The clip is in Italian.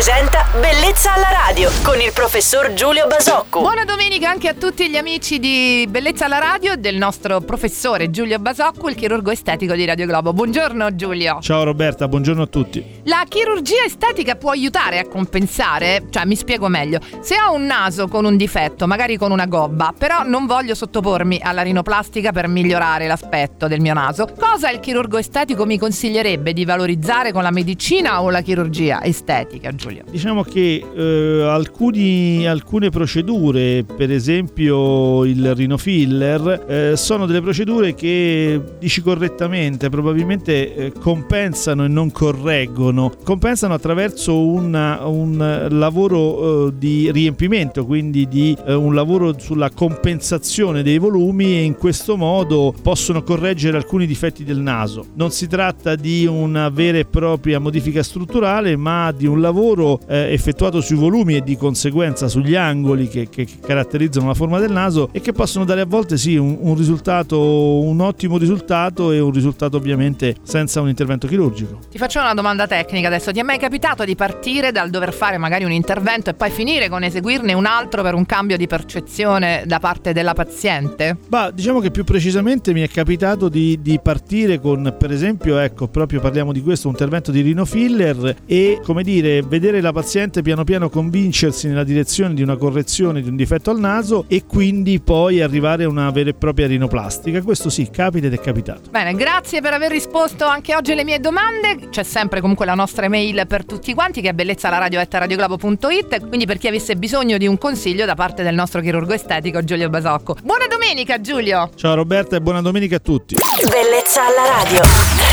presenta Bellezza alla radio con il professor Giulio Basocco. Buona domenica anche a tutti gli amici di Bellezza alla radio e del nostro professore Giulio Basocco, il chirurgo estetico di Radio Globo. Buongiorno Giulio. Ciao Roberta, buongiorno a tutti. La chirurgia estetica può aiutare a compensare? Cioè, mi spiego meglio. Se ho un naso con un difetto, magari con una gobba, però non voglio sottopormi alla rinoplastica per migliorare l'aspetto del mio naso, cosa il chirurgo estetico mi consiglierebbe di valorizzare con la medicina o la chirurgia estetica, Giulio? Diciamo che eh, alcuni, alcune procedure, per esempio il rinofiller, eh, sono delle procedure che, dici correttamente, probabilmente eh, compensano e non correggono. Compensano attraverso una, un lavoro eh, di riempimento, quindi di eh, un lavoro sulla compensazione dei volumi e in questo modo possono correggere alcuni difetti del naso. Non si tratta di una vera e propria modifica strutturale, ma di un lavoro eh, effettuato sui volumi e di conseguenza sugli angoli che, che, caratterizzano la forma del naso e che possono dare a volte sì un, un risultato, un ottimo risultato e un risultato ovviamente senza un intervento chirurgico. Ti faccio una domanda tecnica adesso, ti è mai capitato di partire dal dover fare magari un intervento e poi finire con eseguirne un altro per un cambio di percezione da parte della paziente? Bah, diciamo che più precisamente mi è capitato di, di partire con per esempio, ecco, proprio parliamo di questo, un intervento di rinofiller e come dire, vedere la paziente piano piano convincersi nella direzione di una correzione di un difetto al naso e quindi poi arrivare a una vera e propria rinoplastica. Questo sì, capita ed è capitato. Bene, grazie per aver risposto anche oggi alle mie domande. C'è sempre comunque la nostra email per tutti quanti che è bellezza la radio radioglobo.it, quindi per chi avesse bisogno di un consiglio da parte del nostro chirurgo estetico Giulio Basocco. Buona domenica Giulio! Ciao Roberta e buona domenica a tutti. Bellezza alla radio.